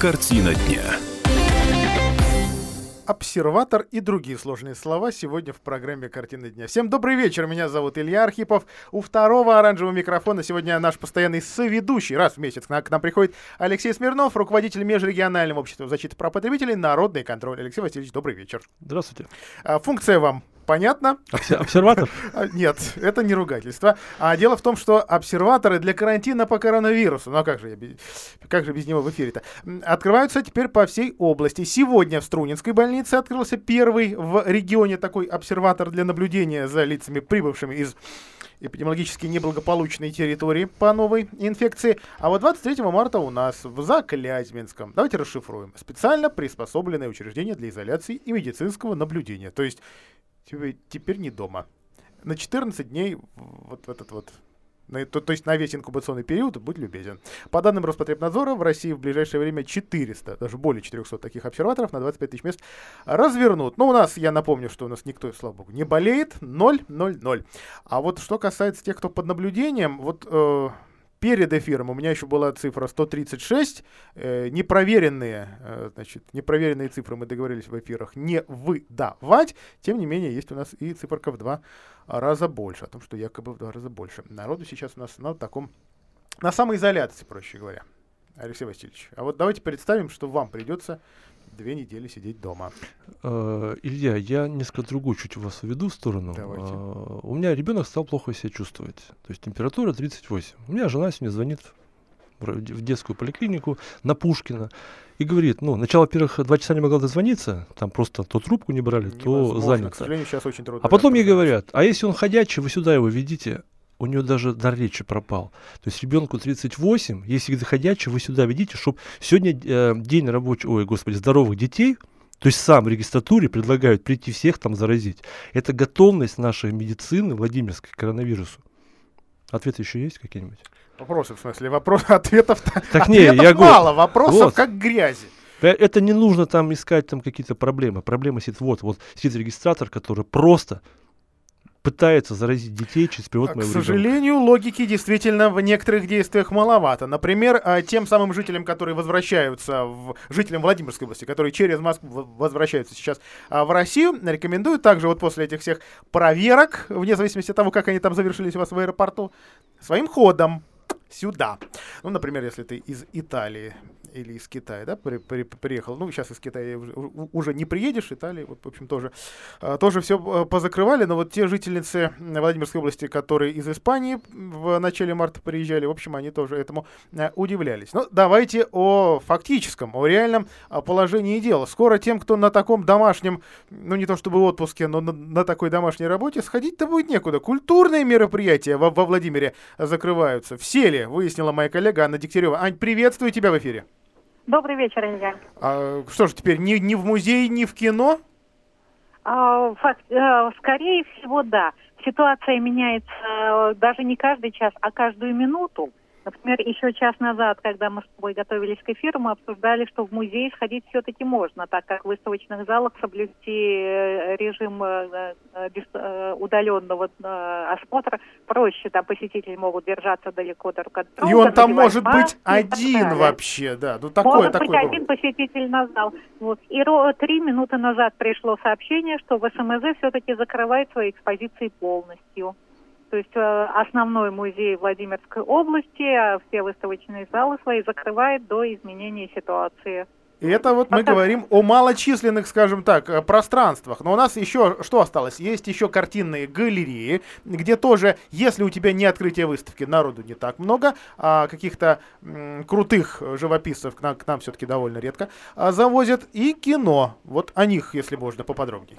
Картина дня обсерватор и другие сложные слова сегодня в программе «Картина дня». Всем добрый вечер, меня зовут Илья Архипов. У второго оранжевого микрофона сегодня наш постоянный соведущий. Раз в месяц к нам, к нам приходит Алексей Смирнов, руководитель межрегионального общества защиты прав потребителей «Народный контроль». Алексей Васильевич, добрый вечер. Здравствуйте. А, функция вам понятно? Обсерватор? А, нет, это не ругательство. А дело в том, что обсерваторы для карантина по коронавирусу, ну а как же, я, как же без него в эфире-то, открываются теперь по всей области. Сегодня в Струнинской больнице открылся первый в регионе такой обсерватор для наблюдения за лицами, прибывшими из эпидемиологически неблагополучной территории по новой инфекции. А вот 23 марта у нас в Заклязьминском, давайте расшифруем, специально приспособленное учреждение для изоляции и медицинского наблюдения. То есть теперь не дома. На 14 дней вот этот вот на, то, то есть на весь инкубационный период, будь любезен. По данным Роспотребнадзора, в России в ближайшее время 400, даже более 400 таких обсерваторов на 25 тысяч мест развернут. Но у нас, я напомню, что у нас никто, слава богу, не болеет, 0, 0, 0. А вот что касается тех, кто под наблюдением, вот э, перед эфиром у меня еще была цифра 136. Э, непроверенные, э, значит, непроверенные цифры мы договорились в эфирах не выдавать. Тем не менее, есть у нас и циферка в два раза больше. О том, что якобы в два раза больше. Народу сейчас у нас на таком, на самоизоляции, проще говоря. Алексей Васильевич, а вот давайте представим, что вам придется две недели сидеть дома. Э, Илья, я несколько другую чуть вас уведу в сторону. Давайте. Э, у меня ребенок стал плохо себя чувствовать. То есть температура 38. У меня жена сегодня звонит в детскую поликлинику на Пушкина и говорит, ну, начало, во-первых, два часа не могла дозвониться, там просто то трубку не брали, Невозможно. то занято. К сожалению, сейчас очень трудно. А потом ей говорят, а если он ходячий, вы сюда его ведите, у нее даже дар речи пропал. То есть ребенку 38, если ходячий, вы сюда ведите, чтобы сегодня э, день рабочий, ой, господи, здоровых детей, то есть сам в регистратуре предлагают прийти всех там заразить. Это готовность нашей медицины Владимирской к коронавирусу. Ответы еще есть какие-нибудь? Вопросы, в смысле, вопрос, ответов, так не, я мало, вопросов вот. как грязи. Э, это не нужно там искать там какие-то проблемы. Проблема сидит вот, вот сидит регистратор, который просто пытается заразить детей через привод моего К сожалению, ребенка. логики действительно в некоторых действиях маловато. Например, а, тем самым жителям, которые возвращаются, в, жителям Владимирской области, которые через Москву возвращаются сейчас а, в Россию, рекомендую также вот после этих всех проверок, вне зависимости от того, как они там завершились у вас в аэропорту, своим ходом сюда. Ну, например, если ты из Италии или из Китая, да, при, при, приехал. Ну, сейчас из Китая уже, не приедешь, Италии, вот, в общем, тоже, а, тоже все а, позакрывали, но вот те жительницы Владимирской области, которые из Испании в начале марта приезжали, в общем, они тоже этому а, удивлялись. Ну, давайте о фактическом, о реальном положении дела. Скоро тем, кто на таком домашнем, ну, не то чтобы в отпуске, но на, на такой домашней работе, сходить-то будет некуда. Культурные мероприятия во, во Владимире закрываются. Все ли, выяснила моя коллега Анна Дегтярева. Ань, приветствую тебя в эфире. Добрый вечер, Илья. А, что ж теперь, ни, ни в музей, ни в кино? А, факт, а, скорее всего, да. Ситуация меняется э, даже не каждый час, а каждую минуту. Например, еще час назад, когда мы с тобой готовились к эфиру, мы обсуждали, что в музей сходить все-таки можно, так как в выставочных залах соблюсти э, режим э, э, удаленного осмотра проще. Там посетители могут держаться далеко друг от друга. И он там может быть один вообще, да. Ну, такое, может такое быть один посетитель на зал. Вот. И три минуты назад пришло сообщение, что в СМЗ все-таки закрывает свои экспозиции полностью. То есть э, основной музей Владимирской области, а все выставочные залы свои закрывает до изменения ситуации. И это вот мы говорим о малочисленных, скажем так, э, пространствах. Но у нас еще что осталось? Есть еще картинные галереи, где тоже, если у тебя не открытие выставки, народу не так много, а каких-то м, крутых живописцев к нам, к нам все-таки довольно редко а, завозят. И кино. Вот о них, если можно, поподробнее.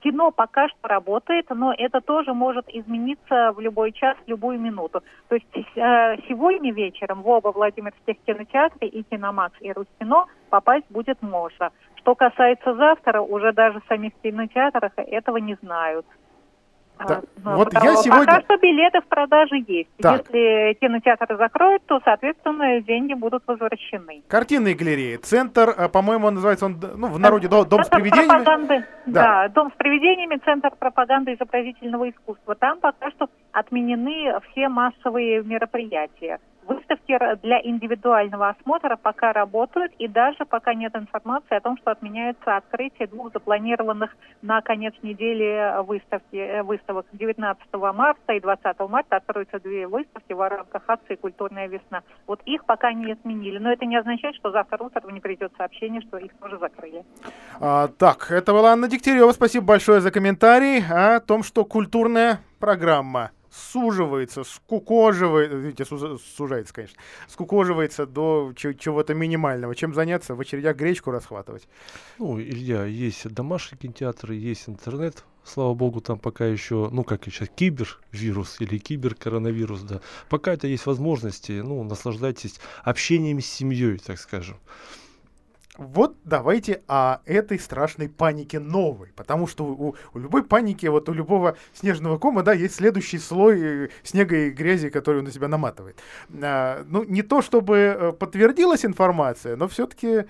Кино пока что работает, но это тоже может измениться в любой час, в любую минуту. То есть э, сегодня вечером в оба Владимирских кинотеатре и Киномакс, и Рустино попасть будет можно. Что касается завтра, уже даже самих кинотеатрах этого не знают. Да. А, вот я сегодня... Пока что билеты в продаже есть. Так. Если кинотеатры закроют, то, соответственно, деньги будут возвращены. Картинные галереи. Центр, э, по-моему, называется он, ну, в народе дом, дом с привидениями. Пропаганды. Да. да, дом с привидениями, Центр пропаганды изобразительного искусства. Там пока что отменены все массовые мероприятия. Выставки для индивидуального осмотра пока работают, и даже пока нет информации о том, что отменяется открытие двух запланированных на конец недели выставки, э, выставок 19 марта и 20 марта откроются две выставки в рамках акции «Культурная весна». Вот их пока не отменили, но это не означает, что завтра утром не придет сообщение, что их тоже закрыли. А, так, это была Анна Дегтярева. Спасибо большое за комментарий о том, что культурная программа суживается, скукоживает, видите, сужается, конечно, скукоживается до чего-то минимального. Чем заняться? В очередях гречку расхватывать. Ну, Илья, есть домашние кинотеатры, есть интернет, слава богу, там пока еще, ну, как сейчас, кибервирус или киберкоронавирус, да. Пока это есть возможности, ну, наслаждайтесь общением с семьей, так скажем. Вот давайте о этой страшной панике новой. Потому что у, у любой паники, вот у любого снежного кома, да, есть следующий слой э, снега и грязи, который он на себя наматывает. А, ну, не то чтобы э, подтвердилась информация, но все-таки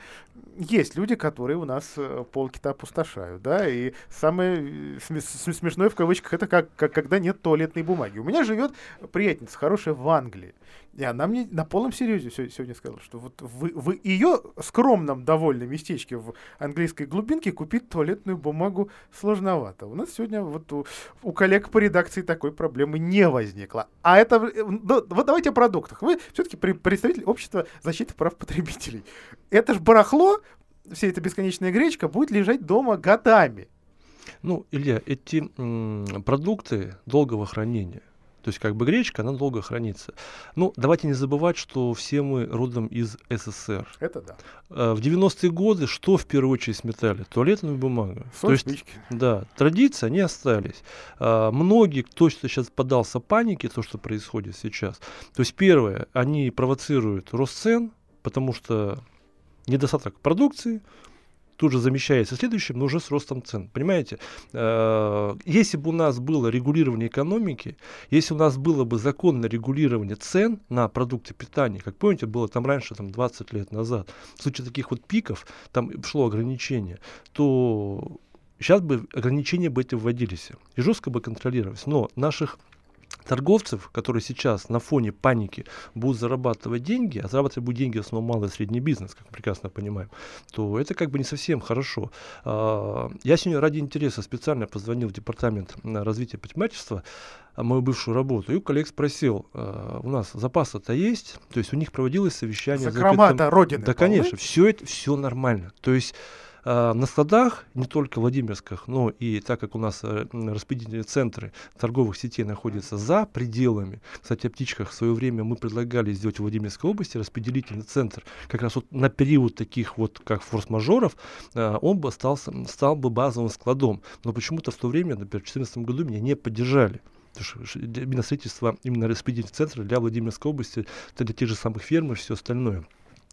есть люди, которые у нас э, полки-то опустошают, да, и самое смешное в кавычках это как, как когда нет туалетной бумаги. У меня живет приятница хорошая в Англии. И она мне на полном серьезе сегодня сказала, что вот вы, вы ее скромном довольно местечке в английской глубинке купить туалетную бумагу сложновато. У нас сегодня вот у, у коллег по редакции такой проблемы не возникло. А это... Э, ну, вот давайте о продуктах. Вы все-таки представитель общества защиты прав потребителей. Это ж барахло, вся эта бесконечная гречка будет лежать дома годами. Ну, Илья, эти м- продукты долгого хранения, то есть как бы гречка, она долго хранится. Ну, давайте не забывать, что все мы родом из СССР. Это да. А, в 90-е годы что в первую очередь сметали? Туалетную бумагу. То есть, да, традиции, они остались. А, многие, кто сейчас подался панике, то, что происходит сейчас. То есть первое, они провоцируют рост цен, потому что недостаток продукции, тут же замещается следующим, но уже с ростом цен. Понимаете? Э, если бы у нас было регулирование экономики, если у нас было бы законное регулирование цен на продукты питания, как помните, было там раньше, там 20 лет назад, в случае таких вот пиков, там шло ограничение, то сейчас бы ограничения бы эти вводились и жестко бы контролировались. Но наших торговцев, которые сейчас на фоне паники будут зарабатывать деньги, а зарабатывать будут деньги в основном малый и средний бизнес, как мы прекрасно понимаем, то это как бы не совсем хорошо. А, я сегодня ради интереса специально позвонил в департамент развития предпринимательства, а, мою бывшую работу, и у коллег спросил, а, у нас запасы-то есть, то есть у них проводилось совещание. Закрома-то Родины. Да, конечно, все это, все нормально. То есть а, на складах, не только Владимирских, но и так как у нас э, распределительные центры торговых сетей находятся за пределами, кстати, о птичках в свое время мы предлагали сделать в Владимирской области распределительный центр, как раз вот на период таких вот, как форс-мажоров, а, он бы стал, стал бы базовым складом. Но почему-то в то время, например, в 2014 году меня не поддержали. Именно строительство, именно распределительного центра для Владимирской области, для тех же самых ферм и все остальное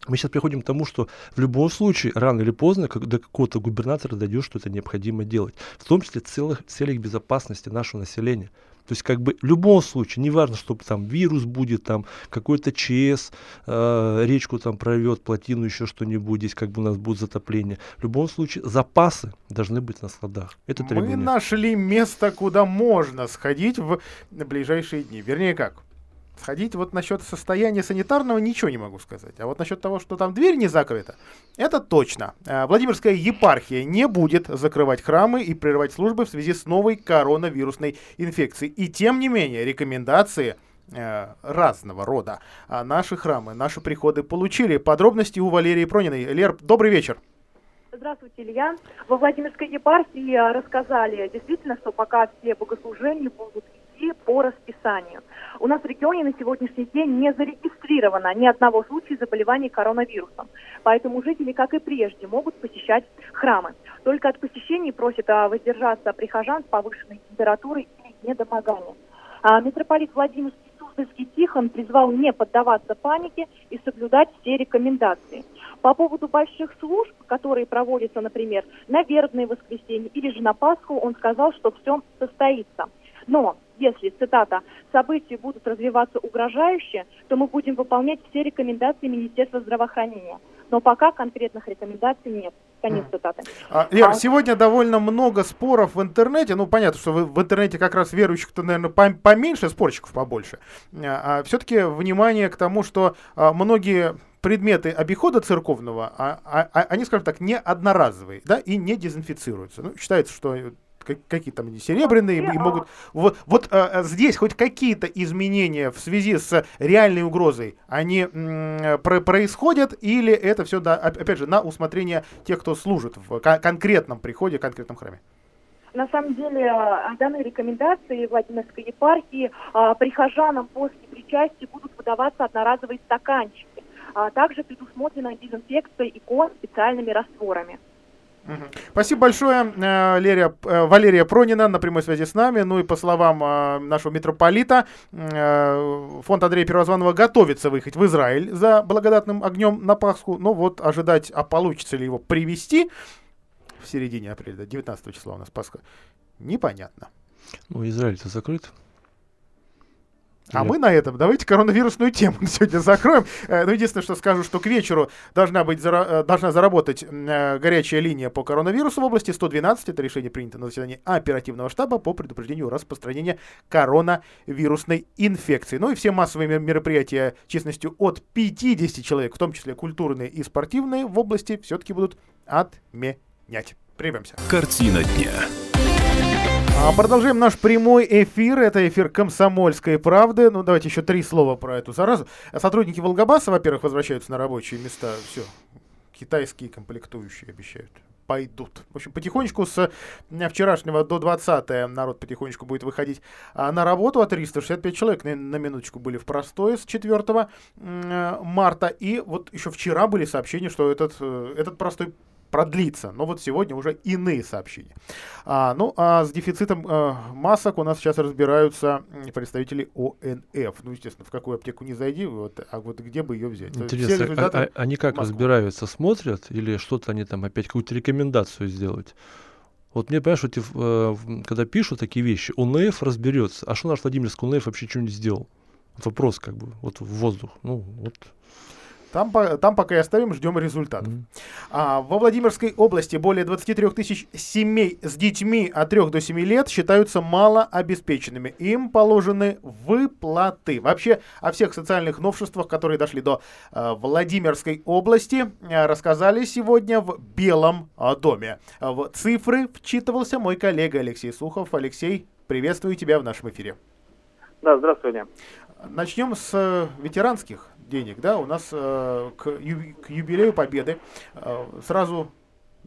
мы сейчас приходим к тому, что в любом случае, рано или поздно, как до какого-то губернатора дойдет, что это необходимо делать. В том числе целых, целях безопасности нашего населения. То есть, как бы, в любом случае, неважно, что там вирус будет, там, какой-то ЧС, э, речку там прорвет, плотину, еще что-нибудь, здесь как бы у нас будет затопление. В любом случае, запасы должны быть на складах. Это требование. Мы нашли место, куда можно сходить в ближайшие дни. Вернее, как? Сходить вот насчет состояния санитарного ничего не могу сказать. А вот насчет того, что там дверь не закрыта, это точно. А, Владимирская епархия не будет закрывать храмы и прерывать службы в связи с новой коронавирусной инфекцией. И тем не менее, рекомендации э, разного рода а наши храмы, наши приходы получили. Подробности у Валерии Прониной. Лер, добрый вечер. Здравствуйте, Илья. Во Владимирской епархии рассказали действительно, что пока все богослужения будут идти по расписанию. У нас в регионе на сегодняшний день не зарегистрировано ни одного случая заболевания коронавирусом. Поэтому жители, как и прежде, могут посещать храмы. Только от посещений просят а, воздержаться прихожан с повышенной температурой или недомоганием. А, митрополит Владимир Суздальский Тихон призвал не поддаваться панике и соблюдать все рекомендации. По поводу больших служб, которые проводятся, например, на Вербное воскресенье или же на Пасху, он сказал, что все состоится. Но если, цитата, события будут развиваться угрожающе, то мы будем выполнять все рекомендации Министерства здравоохранения. Но пока конкретных рекомендаций нет. Конец цитаты. А, Лер, а... сегодня довольно много споров в интернете. Ну, понятно, что в, в интернете как раз верующих-то, наверное, поменьше, спорщиков побольше. А, а все-таки внимание к тому, что а, многие предметы обихода церковного, а, а, а, они, скажем так, не одноразовые, да, и не дезинфицируются. Ну, считается, что какие там они серебряные, и могут... Вот, вот а, здесь хоть какие-то изменения в связи с реальной угрозой, они м, про происходят, или это все, да, опять же, на усмотрение тех, кто служит в конкретном приходе, конкретном храме? На самом деле, а, данные рекомендации Владимирской епархии а, прихожанам после причастия будут выдаваться одноразовые стаканчики. А также предусмотрена дезинфекция икон специальными растворами. Спасибо большое, э, Лерия, э, Валерия Пронина на прямой связи с нами. Ну и по словам э, нашего митрополита, фонд Андрея Первозванного готовится выехать в Израиль за благодатным огнем на Пасху. Но вот ожидать, а получится ли его привести в середине апреля, 19 числа у нас Пасха, непонятно. Ну, Израиль-то закрыт. А мы на этом давайте коронавирусную тему сегодня закроем. Э, ну, единственное, что скажу, что к вечеру должна, быть, э, должна заработать э, горячая линия по коронавирусу в области 112. Это решение принято на заседании оперативного штаба по предупреждению распространения коронавирусной инфекции. Ну и все массовые мероприятия численностью от 50 человек, в том числе культурные и спортивные в области, все-таки будут отменять. Прервемся. Картина дня. А продолжаем наш прямой эфир. Это эфир «Комсомольской правды». Ну, давайте еще три слова про эту заразу. Сотрудники Волгобаса, во-первых, возвращаются на рабочие места. Все, китайские комплектующие обещают пойдут. В общем, потихонечку с вчерашнего до 20 народ потихонечку будет выходить а, на работу, а 365 человек на, на минуточку были в простое с 4 марта. И вот еще вчера были сообщения, что этот, э, этот простой продлится. Но вот сегодня уже иные сообщения. А, ну, а с дефицитом э, масок у нас сейчас разбираются представители ОНФ. Ну, естественно, в какую аптеку не зайди, вот, а вот где бы ее взять? Интересно, а, а, они как Москву. разбираются, смотрят или что-то они там опять какую-то рекомендацию сделать? Вот мне, понимаешь, вот, э, когда пишут такие вещи, ОНФ разберется. А что наш Владимирский ОНФ вообще что-нибудь сделал? Вопрос как бы, вот в воздух. Ну, вот там, там пока и оставим, ждем результатов. Mm-hmm. А, во Владимирской области более 23 тысяч семей с детьми от 3 до 7 лет считаются малообеспеченными. Им положены выплаты. Вообще о всех социальных новшествах, которые дошли до а, Владимирской области, а, рассказали сегодня в Белом а, доме. В цифры вчитывался мой коллега Алексей Сухов. Алексей, приветствую тебя в нашем эфире. Да, здравствуйте. Начнем с э, ветеранских денег, да, у нас э, к, ю, к юбилею Победы э, сразу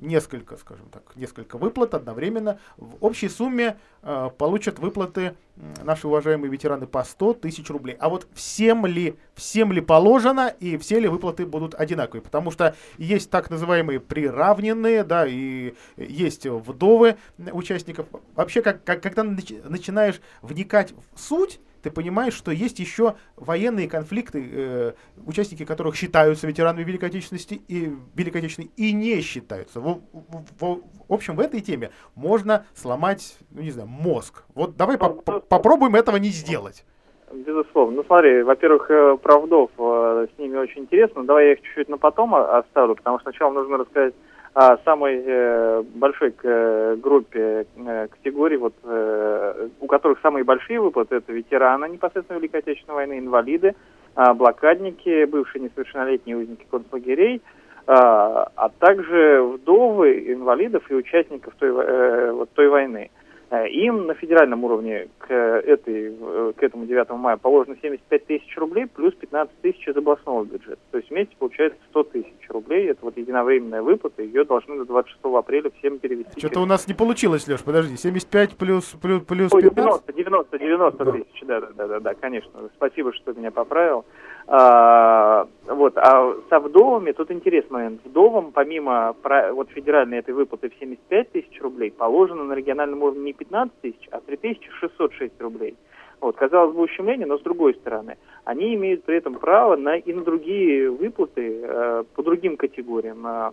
несколько, скажем так, несколько выплат одновременно. В общей сумме э, получат выплаты наши уважаемые ветераны по 100 тысяч рублей. А вот всем ли, всем ли положено и все ли выплаты будут одинаковые? Потому что есть так называемые приравненные, да, и есть вдовы участников. Вообще, как, как, когда начинаешь вникать в суть, ты понимаешь, что есть еще военные конфликты, э, участники которых считаются ветеранами Великой Отечественности и Великой Отечественной и не считаются. В, в, в, в общем, в этой теме можно сломать, ну не знаю, мозг. Вот давай по -по попробуем этого не сделать. Безусловно. Ну смотри, во-первых, э, про вдов э, с ними очень интересно. Давай я их чуть-чуть на потом оставлю, потому что сначала нужно рассказать о самой э, большой э, группе э, категорий, вот, э, у которых самые большие выплаты, это ветераны непосредственно Великой Отечественной войны, инвалиды, э, блокадники, бывшие несовершеннолетние узники концлагерей, э, а также вдовы инвалидов и участников той, э, вот, той войны. Э, им на федеральном уровне к, этой, к этому 9 мая положено 75 тысяч рублей плюс 15 тысяч из областного бюджета. То есть вместе получается 100 тысяч рублей. Это вот единовременная выплата. Ее должны до 26 апреля всем перевести. Что-то у нас не получилось, Леш, подожди. 75 плюс, плюс, плюс 15? Ой, 90, 90, 90 тысяч. Да, да, да, да, конечно. Спасибо, что меня поправил. А, вот, а со вдовами, тут интересный момент, вдовам помимо вот федеральной этой выплаты в 75 тысяч рублей положено на региональном уровне не 15 тысяч, а 3606 рублей. Вот, казалось бы, ущемление, но с другой стороны, они имеют при этом право на, и на другие выплаты э, по другим категориям. Э,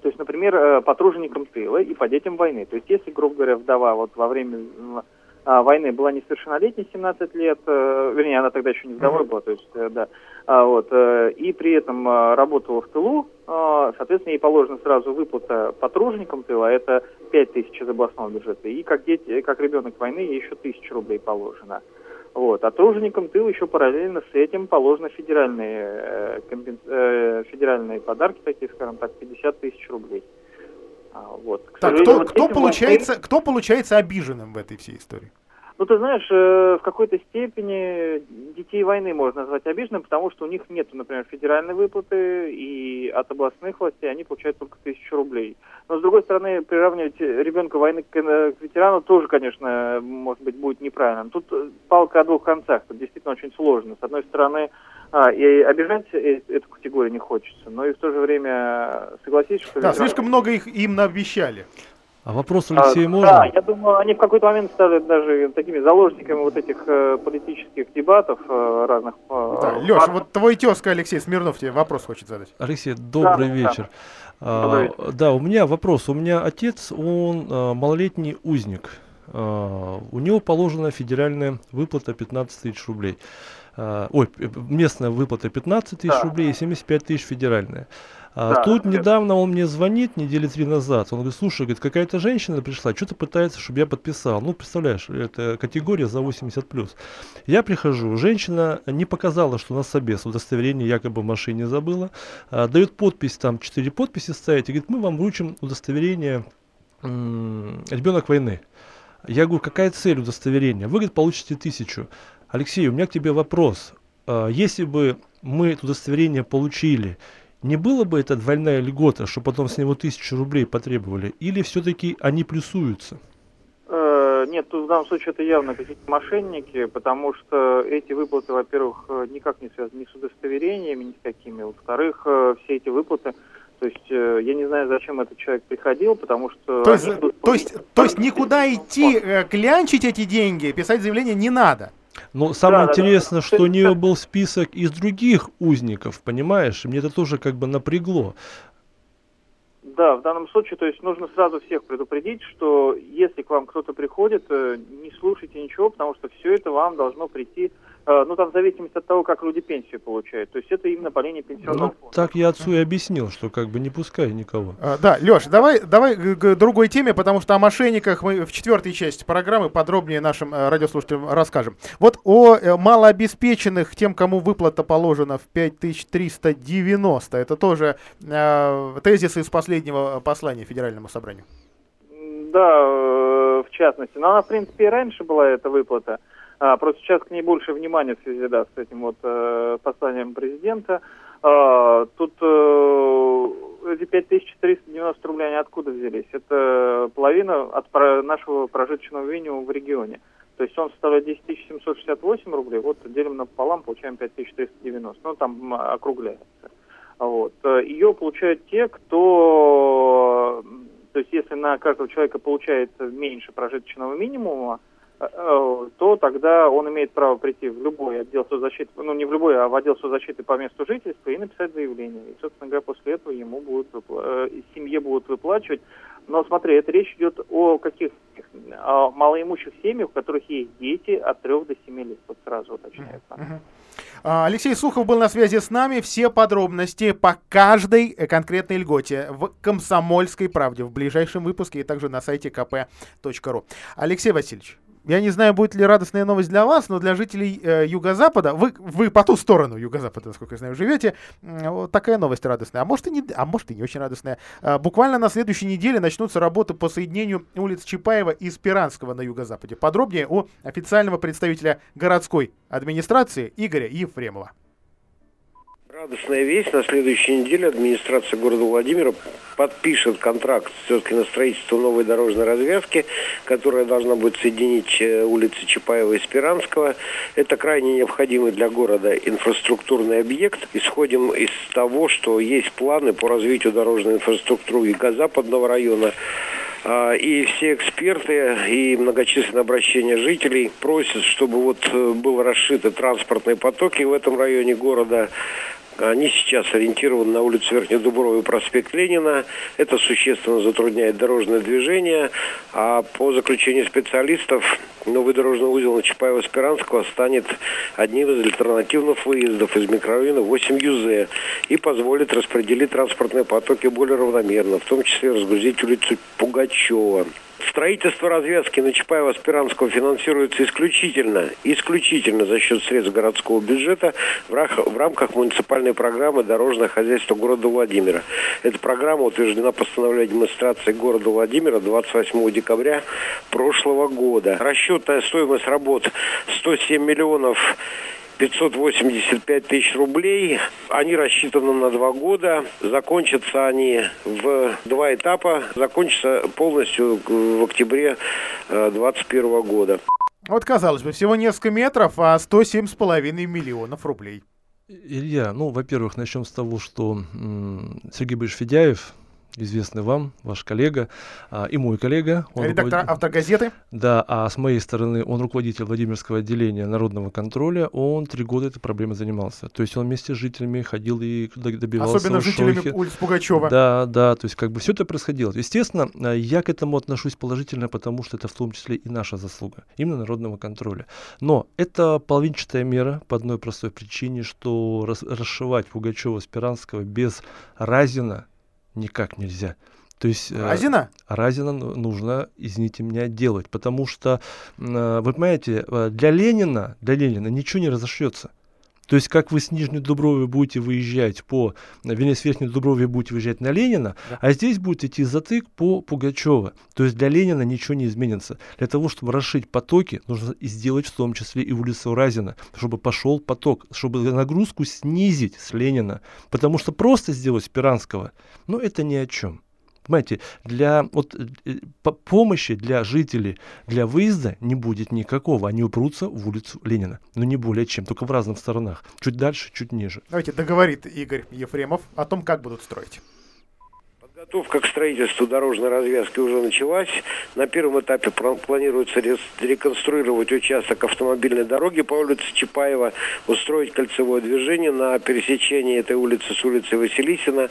то есть, например, э, по труженикам тыла и по детям войны. То есть, если, грубо говоря, вдова вот во время а, войны была несовершеннолетней, 17 лет, э, вернее, она тогда еще не вдовой была, то есть, э, да, а, вот, э, и при этом а, работала в тылу, а, соответственно, ей положена сразу выплата по труженикам тыла, это 5 тысяч из областного бюджета, и как, дети, как ребенок войны ей еще тысяча рублей положено. Вот. А труженикам тыл еще параллельно с этим положены федеральные, э, компенс... э, федеральные подарки, такие, скажем так, 50 тысяч рублей. А, вот. так, кто, кто, получается, войны... кто получается обиженным в этой всей истории? Ну, ты знаешь, э, в какой-то степени детей войны можно назвать обиженным, потому что у них нет, например, федеральной выплаты, и от областных властей они получают только тысячу рублей. Но, с другой стороны, приравнивать ребенка войны к, к ветерану тоже, конечно, может быть, будет неправильно. Тут палка о двух концах, тут действительно очень сложно. С одной стороны, а, и обижать э, эту категорию не хочется, но и в то же время согласись, что... Да, слишком много их им наобещали. А вопрос Алексея а, можно? Да, я думаю, они в какой-то момент стали даже такими заложниками вот этих э, политических дебатов э, разных. Э, да, Леш, вот твой тезка Алексей Смирнов тебе вопрос хочет задать. Алексей, добрый да, вечер. Да. А, да, у меня вопрос. У меня отец, он а, малолетний узник. А, у него положена федеральная выплата 15 тысяч рублей. А, ой, местная выплата 15 тысяч да. рублей и 75 тысяч федеральная. А да, тут недавно он мне звонит, недели три назад. Он говорит, слушай, говорит, какая-то женщина пришла, что-то пытается, чтобы я подписал. Ну, представляешь, это категория за 80+. Я прихожу, женщина не показала, что у нас собес, удостоверение якобы в машине забыла. А, дает подпись, там четыре подписи ставить, и говорит, мы вам вручим удостоверение ребенок войны. Я говорю, какая цель удостоверения? Вы, говорит, получите тысячу. Алексей, у меня к тебе вопрос. А, если бы мы это удостоверение получили, не было бы это двойная льгота, что потом с него тысячу рублей потребовали, или все-таки они плюсуются? Э, нет, тут в данном случае это явно какие-то мошенники, потому что эти выплаты, во-первых, э, никак не связаны ни с удостоверениями, ни с какими. Во-вторых, э, все эти выплаты, то есть я не знаю, зачем этот человек приходил, потому что... То есть, то есть, то есть никуда идти, клянчить эти деньги, писать заявление не надо? Но самое да, интересное, да, да. что у нее был список из других узников, понимаешь? Мне это тоже как бы напрягло. Да, в данном случае, то есть нужно сразу всех предупредить, что если к вам кто-то приходит, э, не слушайте ничего, потому что все это вам должно прийти ну, там в зависимости от того, как люди пенсию получают. То есть это именно по линии пенсионного ну, Так я отцу и объяснил, что как бы не пускай никого. А, да, Леш, давай, давай к другой теме, потому что о мошенниках мы в четвертой части программы подробнее нашим э, радиослушателям расскажем. Вот о э, малообеспеченных, тем, кому выплата положена в 5390, это тоже э, тезис из последнего послания Федеральному собранию. Да, э, в частности. Но она, в принципе, и раньше была эта выплата. А, просто сейчас к ней больше внимания в связи да, с этим вот э, посланием президента. А, тут э, эти 5390 рублей, они откуда взялись? Это половина от про нашего прожиточного минимума в регионе. То есть он составляет 10 768 рублей, вот делим напополам, получаем 5390. Ну, там округляется. Вот. Ее получают те, кто... То есть если на каждого человека получается меньше прожиточного минимума, то тогда он имеет право прийти в любой отдел соцзащиты, ну не в любой, а в отдел соцзащиты по месту жительства и написать заявление. И, собственно говоря, после этого ему будут, э, семье будут выплачивать. Но смотри, это речь идет о каких о малоимущих семьях, у которых есть дети от 3 до 7 лет. Вот сразу уточняю. Uh-huh. Алексей Сухов был на связи с нами. Все подробности по каждой конкретной льготе в «Комсомольской правде» в ближайшем выпуске и также на сайте kp.ru. Алексей Васильевич, я не знаю, будет ли радостная новость для вас, но для жителей э, Юго-Запада, вы, вы по ту сторону Юго-Запада, насколько я знаю, живете, вот такая новость радостная, а может и не, а может и не очень радостная. Э, буквально на следующей неделе начнутся работы по соединению улиц Чапаева и Спиранского на Юго-Западе. Подробнее у официального представителя городской администрации Игоря Ефремова. Радостная весть. На следующей неделе администрация города Владимира подпишет контракт все-таки на строительство новой дорожной развязки, которая должна будет соединить э, улицы Чапаева и Спиранского. Это крайне необходимый для города инфраструктурный объект. Исходим из того, что есть планы по развитию дорожной инфраструктуры Юго-Западного района. А, и все эксперты и многочисленные обращения жителей просят, чтобы вот э, был расшиты транспортные потоки в этом районе города, Они сейчас ориентированы на улицу и проспект Ленина. Это существенно затрудняет дорожное движение. А по заключению специалистов, новый дорожный узел на Чапаева-Спиранского станет одним из альтернативных выездов из микрорайона 8 ЮЗ и позволит распределить транспортные потоки более равномерно, в том числе разгрузить улицу Пугачева. Строительство развязки на Чапаева-Спиранского финансируется исключительно, исключительно за счет средств городского бюджета в, в рамках муниципальной программы «Дорожное хозяйство города Владимира». Эта программа утверждена постановлением администрации города Владимира 28 декабря прошлого года. Расчетная стоимость работ 107 миллионов 585 тысяч рублей. Они рассчитаны на два года. Закончатся они в два этапа. Закончатся полностью в октябре 2021 э, года. Вот, казалось бы, всего несколько метров, а 107,5 миллионов рублей. Илья, ну, во-первых, начнем с того, что м- Сергей Борисович Федяев, известный вам, ваш коллега а, и мой коллега. Он Редактор руководитель... автогазеты. Да, а с моей стороны он руководитель Владимирского отделения народного контроля. Он три года этой проблемой занимался. То есть он вместе с жителями ходил и добивался Особенно жителями улиц Пугачева. Да, да, то есть как бы все это происходило. Естественно, а, я к этому отношусь положительно, потому что это в том числе и наша заслуга, именно народного контроля. Но это половинчатая мера по одной простой причине, что расшивать Пугачева Спиранского без Разина никак нельзя. То есть э, Разина? Э, Разина нужно, извините меня, делать, потому что, э, вы понимаете, э, для Ленина, для Ленина ничего не разошьется. То есть, как вы с Нижней Дубровой будете выезжать по, вернее, с Верхней Дубровой будете выезжать на Ленина, да. а здесь будет идти затык по Пугачева. То есть для Ленина ничего не изменится. Для того, чтобы расшить потоки, нужно сделать в том числе и улицу Разина, чтобы пошел поток, чтобы нагрузку снизить с Ленина. Потому что просто сделать Спиранского, ну, это ни о чем. Понимаете, для вот, э, помощи для жителей, для выезда не будет никакого. Они упрутся в улицу Ленина. Но не более чем, только в разных сторонах. Чуть дальше, чуть ниже. Давайте договорит Игорь Ефремов о том, как будут строить. Подготовка к строительству дорожной развязки уже началась. На первом этапе планируется реконструировать участок автомобильной дороги по улице Чапаева, устроить кольцевое движение на пересечении этой улицы с улицей Василисина.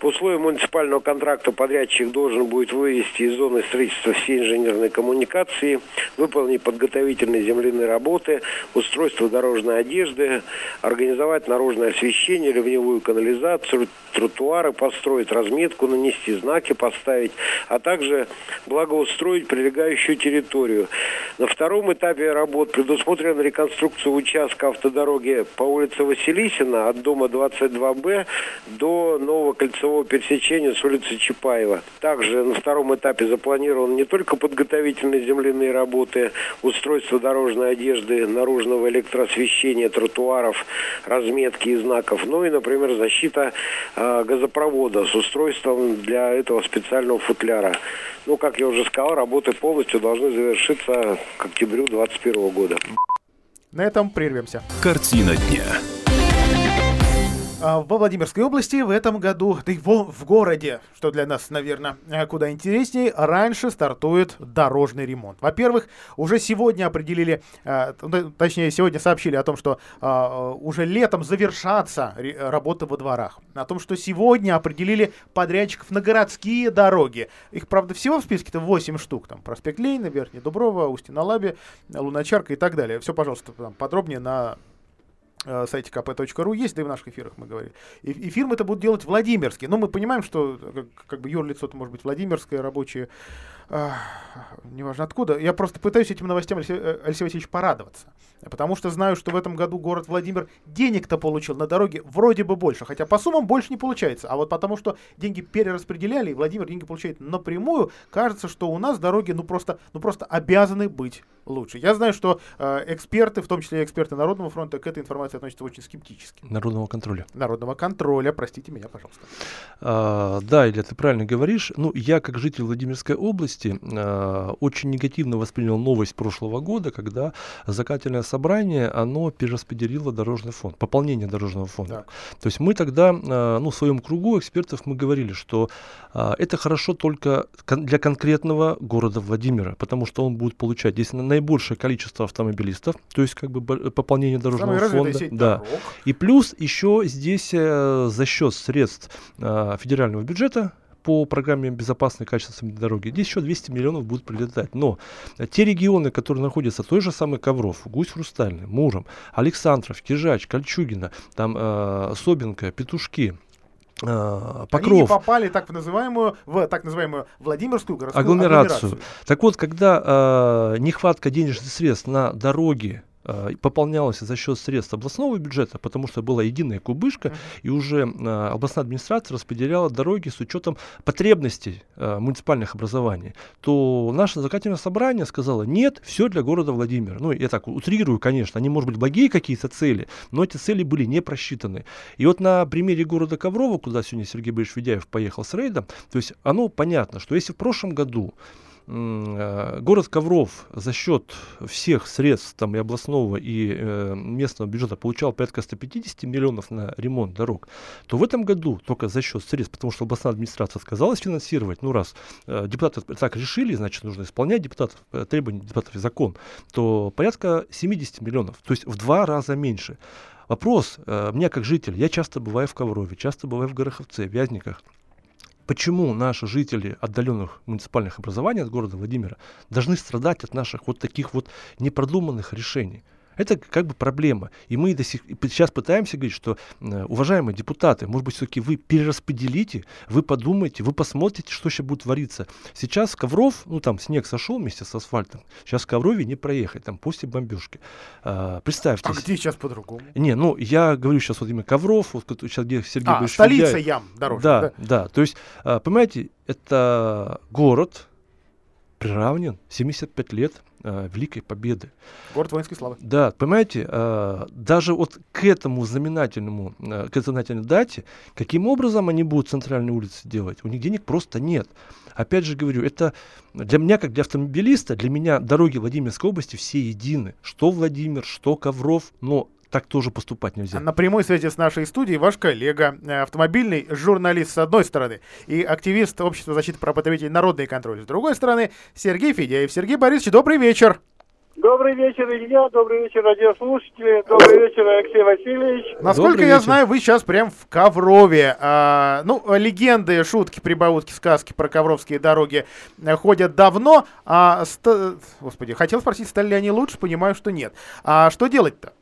По условиям муниципального контракта подрядчик должен будет вывести из зоны строительства все инженерные коммуникации, выполнить подготовительные земляные работы, устройство дорожной одежды, организовать наружное освещение, ливневую канализацию, тротуары, построить разметку, нанести знаки, поставить, а также благоустроить прилегающую территорию. На втором этапе работ предусмотрена реконструкция участка автодороги по улице Василисина от дома 22Б до нового кольцевого кольцевого пересечения с улицы Чапаева. Также на втором этапе запланированы не только подготовительные земляные работы, устройство дорожной одежды, наружного электроосвещения, тротуаров, разметки и знаков, но и, например, защита э, газопровода с устройством для этого специального футляра. Ну, как я уже сказал, работы полностью должны завершиться к октябрю 2021 года. На этом прервемся. Картина дня. А, во Владимирской области в этом году, да и в городе, что для нас, наверное, э, куда интереснее, раньше стартует дорожный ремонт. Во-первых, уже сегодня определили, э, точнее, сегодня сообщили о том, что а, уже летом завершатся работы во дворах. О том, что сегодня определили подрядчиков на городские дороги. Их, правда, всего в списке-то 8 штук. Там проспект Лейна, Верхний Дуброва, Устья-на-Лабе, Луначарка и так далее. Все, пожалуйста, подробнее на Э, сайте kp.ru есть, да и в наших эфирах мы говорили. И, и фирмы это будут делать Владимирские. Но мы понимаем, что как, как бы юрлицо-то может быть Владимирское, рабочее, э, неважно откуда. Я просто пытаюсь этим новостям, Алексей, э, Алексей Васильевич, порадоваться. Потому что знаю, что в этом году город Владимир денег-то получил на дороге вроде бы больше. Хотя по суммам больше не получается. А вот потому что деньги перераспределяли, и Владимир деньги получает напрямую, кажется, что у нас дороги ну просто, ну просто обязаны быть лучше. Я знаю, что э, эксперты, в том числе эксперты Народного фронта, к этой информации относятся очень скептически. Народного контроля. Народного контроля, простите меня, пожалуйста. А, да, Илья, ты правильно говоришь. Ну, я как житель Владимирской области, э, очень негативно воспринял новость прошлого года, когда закательное собрание, оно перераспределило дорожный фонд, пополнение дорожного фонда. Да. То есть мы тогда, э, ну, в своем кругу экспертов мы говорили, что э, это хорошо только кон- для конкретного города Владимира, потому что он будет получать здесь наибольшее количество автомобилистов, то есть как бы пополнение дорожного Самый фонда. Да. Дорог. И плюс еще здесь э, за счет средств э, федерального бюджета по программе безопасной качественной дороги, здесь еще 200 миллионов будут прилетать. Но те регионы, которые находятся, той же самой Ковров, Гусь Хрустальный, Муром, Александров, Кижач, Кольчугина, там э, Собинка, Петушки, Покров. Они не попали так в называемую, в так называемую Владимирскую городскую агломерацию. агломерацию. Так вот, когда э, нехватка денежных средств на дороги э, пополнялась за счет средств областного бюджета, потому что была единая кубышка, и уже э, областная администрация распределяла дороги с учетом потребностей э, муниципальных образований, то наше законодательное собрание сказало, нет, все для города Владимира. Ну, я так утрирую, конечно, они, может быть, благие какие-то цели, но эти цели были не просчитаны. И вот на примере города Коврова, куда сегодня Сергей Борисович Федяев поехал с рейдом, то есть оно понятно, что если в прошлом году Э, город Ковров за счет всех средств там, и областного, и э, местного бюджета получал порядка 150 миллионов на ремонт дорог, то в этом году только за счет средств, потому что областная администрация отказалась финансировать, ну раз э, депутаты так решили, значит нужно исполнять депутатов, э, требования депутатов и закон, то порядка 70 миллионов, то есть в два раза меньше. Вопрос, э, мне как житель, я часто бываю в Коврове, часто бываю в Гороховце, в Вязниках, почему наши жители отдаленных муниципальных образований от города Владимира должны страдать от наших вот таких вот непродуманных решений. Это как бы проблема. И мы до сих сейчас пытаемся говорить, что, э, уважаемые депутаты, может быть, все-таки вы перераспределите, вы подумайте, вы посмотрите, что сейчас будет твориться. Сейчас Ковров, ну там снег сошел вместе с асфальтом, сейчас в Коврове не проехать, там после бомбежки. А, представьте. А где сейчас по-другому? Не, ну я говорю сейчас вот именно Ковров, вот сейчас где Сергей А, столица ям дорожная. Да, да, да. То есть, а, понимаете, это город, приравнен 75 лет э, Великой Победы. Город воинской славы. Да, понимаете, э, даже вот к этому знаменательному, э, к этой знаменательной дате, каким образом они будут центральные улицы делать? У них денег просто нет. Опять же говорю, это для меня, как для автомобилиста, для меня дороги Владимирской области все едины. Что Владимир, что Ковров, но так тоже поступать нельзя. На прямой связи с нашей студией ваш коллега, э, автомобильный журналист с одной стороны и активист Общества защиты прав потребителей «Народный контроль» с другой стороны, Сергей Федяев. Сергей Борисович, добрый вечер. Добрый вечер, Илья. Добрый вечер, радиослушатели. Добрый вечер, Алексей Васильевич. Насколько Добрый я вечер. знаю, вы сейчас прям в Коврове. А, ну, легенды, шутки, прибаутки, сказки про ковровские дороги э, ходят давно. А, ст... Господи, хотел спросить, стали ли они лучше? Понимаю, что нет. А что делать-то?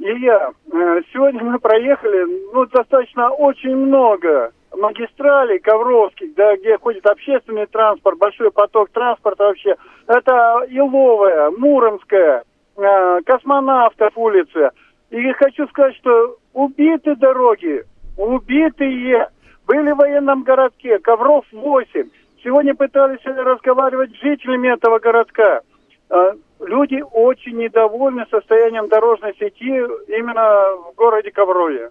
Илья, э, сегодня мы проехали, ну, достаточно очень много магистралей Ковровских, да, где ходит общественный транспорт, большой поток транспорта вообще. Это Иловая, Муромская, э, Космонавтов улица. И хочу сказать, что убиты дороги, убитые, были в военном городке, Ковров 8. Сегодня пытались разговаривать с жителями этого городка. Люди очень недовольны состоянием дорожной сети именно в городе Коврове.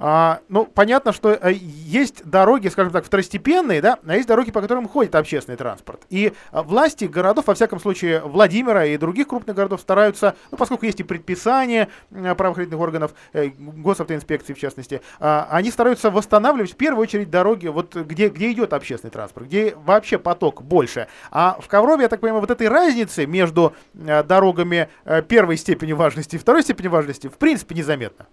А, ну, понятно, что а, есть дороги, скажем так, второстепенные, да, а есть дороги, по которым ходит общественный транспорт. И а, власти городов, во всяком случае, Владимира и других крупных городов стараются, ну, поскольку есть и предписания а, правоохранительных органов, э, госавтоинспекции в частности, а, они стараются восстанавливать в первую очередь дороги, вот где, где идет общественный транспорт, где вообще поток больше. А в Коврове, я так понимаю, вот этой разницы между а, дорогами первой степени важности и второй степени важности в принципе незаметно.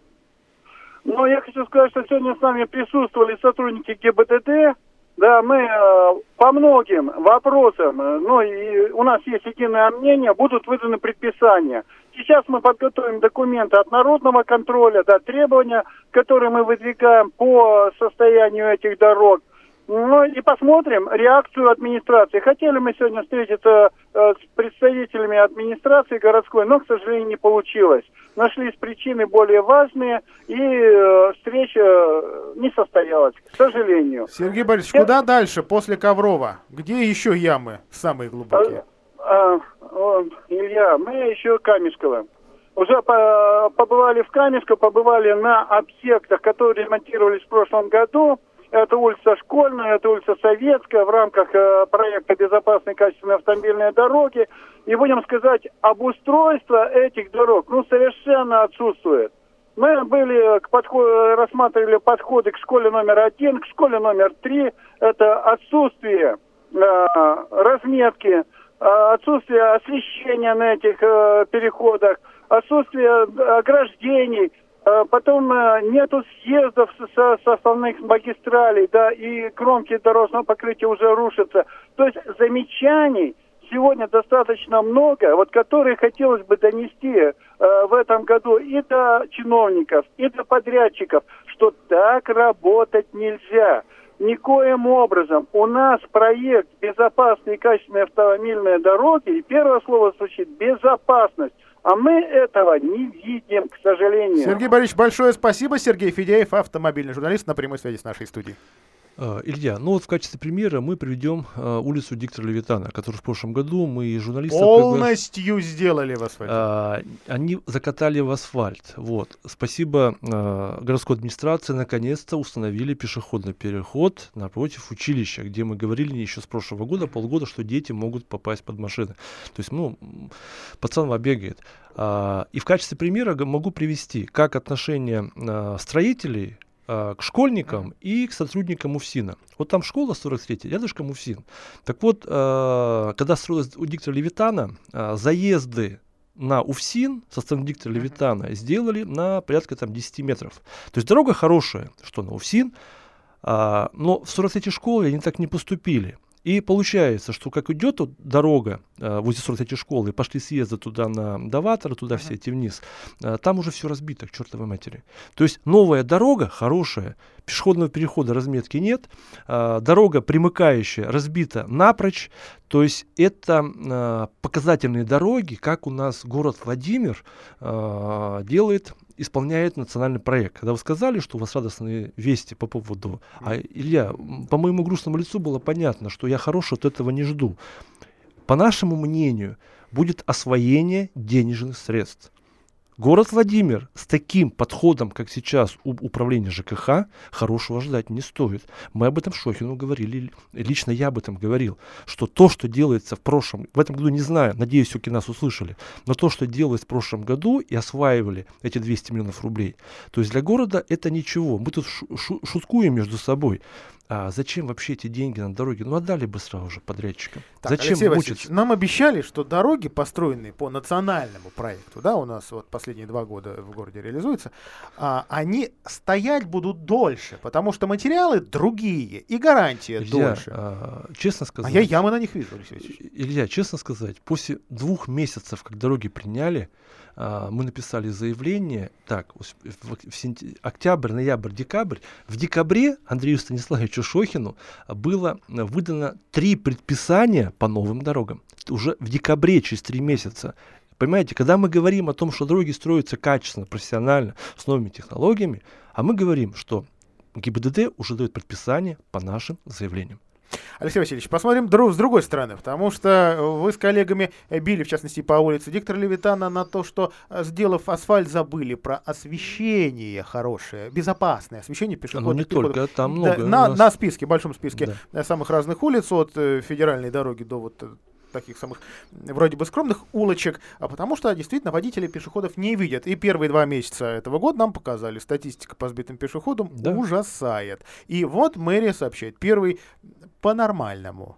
Но я хочу сказать, что сегодня с нами присутствовали сотрудники ГИБДД. Да, мы э, по многим вопросам, э, ну и у нас есть единое мнение, будут выданы предписания. Сейчас мы подготовим документы от народного контроля, да, требования, которые мы выдвигаем по состоянию этих дорог. Ну и посмотрим реакцию администрации. Хотели мы сегодня встретиться э, с представителями администрации городской, но, к сожалению, не получилось. Нашлись причины более важные, и э, встреча э, не состоялась, к сожалению. Сергей Борисович, Я... куда дальше после Коврова? Где еще ямы самые глубокие? А, а, Илья, мы еще Камешково. Уже побывали в Камешко, побывали на объектах, которые ремонтировались в прошлом году. Это улица Школьная, это улица Советская в рамках э, проекта «Безопасные качественные автомобильные дороги». И будем сказать, обустройство этих дорог ну, совершенно отсутствует. Мы были к подходу, рассматривали подходы к школе номер один, к школе номер три. Это отсутствие э, разметки, э, отсутствие освещения на этих э, переходах, отсутствие ограждений, э, потом э, нету съездов со, со основных магистралей, да, и кромки дорожного покрытия уже рушатся. То есть замечаний сегодня достаточно много, вот которые хотелось бы донести э, в этом году и до чиновников, и до подрядчиков, что так работать нельзя. Никоим образом у нас проект «Безопасные и качественные автомобильные дороги», и первое слово звучит «безопасность». А мы этого не видим, к сожалению. Сергей Борисович, большое спасибо. Сергей Федяев, автомобильный журналист на прямой связи с нашей студией. А, Илья, ну вот в качестве примера мы приведем а, улицу Диктора Левитана, которую в прошлом году мы и журналисты... Полностью сделали в асфальт. А, они закатали в асфальт. Вот. Спасибо а, городской администрации, наконец-то установили пешеходный переход напротив училища, где мы говорили еще с прошлого года, полгода, что дети могут попасть под машины. То есть, ну, пацан бегает. А, и в качестве примера могу привести, как отношение а, строителей к школьникам и к сотрудникам УФСИНа. Вот там школа 43, рядышком УФСИН. Так вот, а, когда строилась у диктора Левитана, а, заезды на УФСИН со стороны диктора Левитана сделали на порядка там 10 метров. То есть дорога хорошая, что на УФСИН, но в 43 школе они так не поступили. И получается, что как идет вот дорога э, возле 43 школы, пошли съезды туда на Даватор, туда uh-huh. все эти вниз, э, там уже все разбито к чертовой матери. То есть новая дорога хорошая, пешеходного перехода разметки нет, э, дорога примыкающая разбита напрочь, то есть это э, показательные дороги, как у нас город Владимир э, делает исполняет национальный проект. Когда вы сказали, что у вас радостные вести по поводу... А, Илья, по моему грустному лицу было понятно, что я хорошего от этого не жду. По нашему мнению, будет освоение денежных средств. Город Владимир с таким подходом, как сейчас у управления ЖКХ, хорошего ждать не стоит. Мы об этом Шохину говорили, лично я об этом говорил, что то, что делается в прошлом, в этом году не знаю, надеюсь, все-таки нас услышали, но то, что делалось в прошлом году и осваивали эти 200 миллионов рублей, то есть для города это ничего. Мы тут шуткуем между собой. А зачем вообще эти деньги на дороге? Ну, отдали бы сразу же подрядчикам. Так, зачем Алексей мучиться? Нам обещали, что дороги, построенные по национальному проекту, да, у нас вот последние два года в городе реализуются, а, они стоять будут дольше, потому что материалы другие и гарантия Илья, дольше. А, честно сказать... А я ямы на них вижу, Алексей Илья, честно сказать, после двух месяцев, как дороги приняли, мы написали заявление, так, в сентя... октябрь, ноябрь, декабрь. В декабре Андрею Станиславовичу Шохину было выдано три предписания по новым дорогам. Уже в декабре, через три месяца. Понимаете, когда мы говорим о том, что дороги строятся качественно, профессионально, с новыми технологиями, а мы говорим, что ГИБДД уже дает предписание по нашим заявлениям. Алексей Васильевич, посмотрим друг, с другой стороны, потому что вы с коллегами били, в частности, по улице Диктора Левитана на то, что, э, сделав асфальт, забыли про освещение хорошее, безопасное освещение пешеходных Ну, не переходов. только, там много. Да, на, нас... на списке, большом списке да. самых разных улиц, от э, федеральной дороги до вот э, таких самых вроде бы скромных улочек, а потому что действительно водители пешеходов не видят. И первые два месяца этого года нам показали, статистика по сбитым пешеходам да. ужасает. И вот мэрия сообщает, первый по-нормальному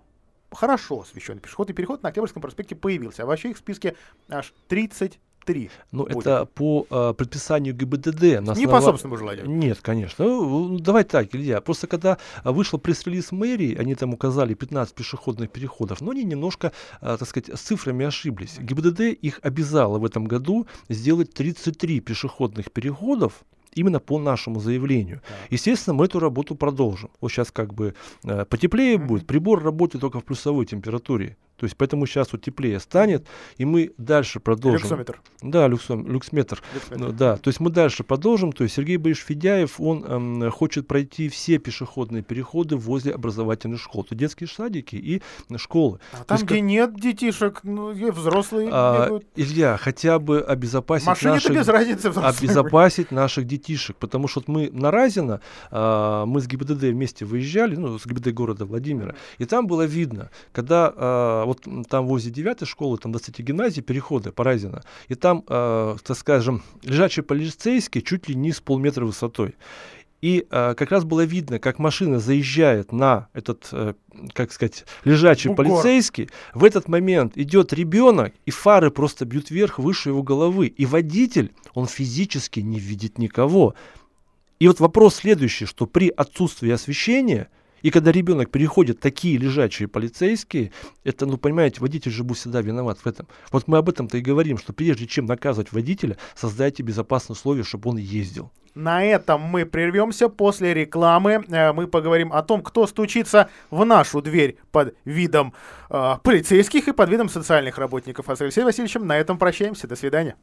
хорошо освещенный пешеход и переход на Октябрьском проспекте появился. А вообще их в списке аж 30 3. Ну, это по э, предписанию ГИБДД. На основа... Не по собственному желанию. Нет, конечно. Ну, ну, давай так, Илья. Просто когда вышел пресс-релиз мэрии, они там указали 15 пешеходных переходов, но они немножко, э, так сказать, с цифрами ошиблись. ГИБДД их обязало в этом году сделать 33 пешеходных переходов именно по нашему заявлению. Да. Естественно, мы эту работу продолжим. Вот сейчас как бы э, потеплее mm-hmm. будет, прибор работает только в плюсовой температуре. То есть поэтому сейчас вот теплее станет, и мы дальше продолжим. Люксометр. Да, люксом, люксметр. Люксометр. Ну, да, то есть мы дальше продолжим. То есть Сергей Борисович Федяев, он эм, хочет пройти все пешеходные переходы возле образовательных школ. То детские садики и школы. А То там, есть где как- нет детишек, ну, и взрослые а, бегают. Илья, хотя бы обезопасить Машине-то наших без разницы взрослые. обезопасить наших детишек, потому что вот мы на Разино, а, мы с ГИБДД вместе выезжали, ну, с ГИБДД города Владимира, и там было видно, когда а, вот там возле 9 школы, там до кстати, гимназии, переходы по Разино, и там, а, так скажем, лежачие полицейские чуть ли не с полметра высотой. И а, как раз было видно, как машина заезжает на этот, э, как сказать, лежачий Бугор. полицейский. В этот момент идет ребенок, и фары просто бьют вверх, выше его головы. И водитель, он физически не видит никого. И вот вопрос следующий, что при отсутствии освещения, и когда ребенок переходит такие лежачие полицейские, это, ну, понимаете, водитель же будет всегда виноват в этом. Вот мы об этом-то и говорим, что прежде чем наказывать водителя, создайте безопасные условия, чтобы он ездил. На этом мы прервемся после рекламы. Э, Мы поговорим о том, кто стучится в нашу дверь под видом э, полицейских и под видом социальных работников. А с Алексеем Васильевичем на этом прощаемся. До свидания.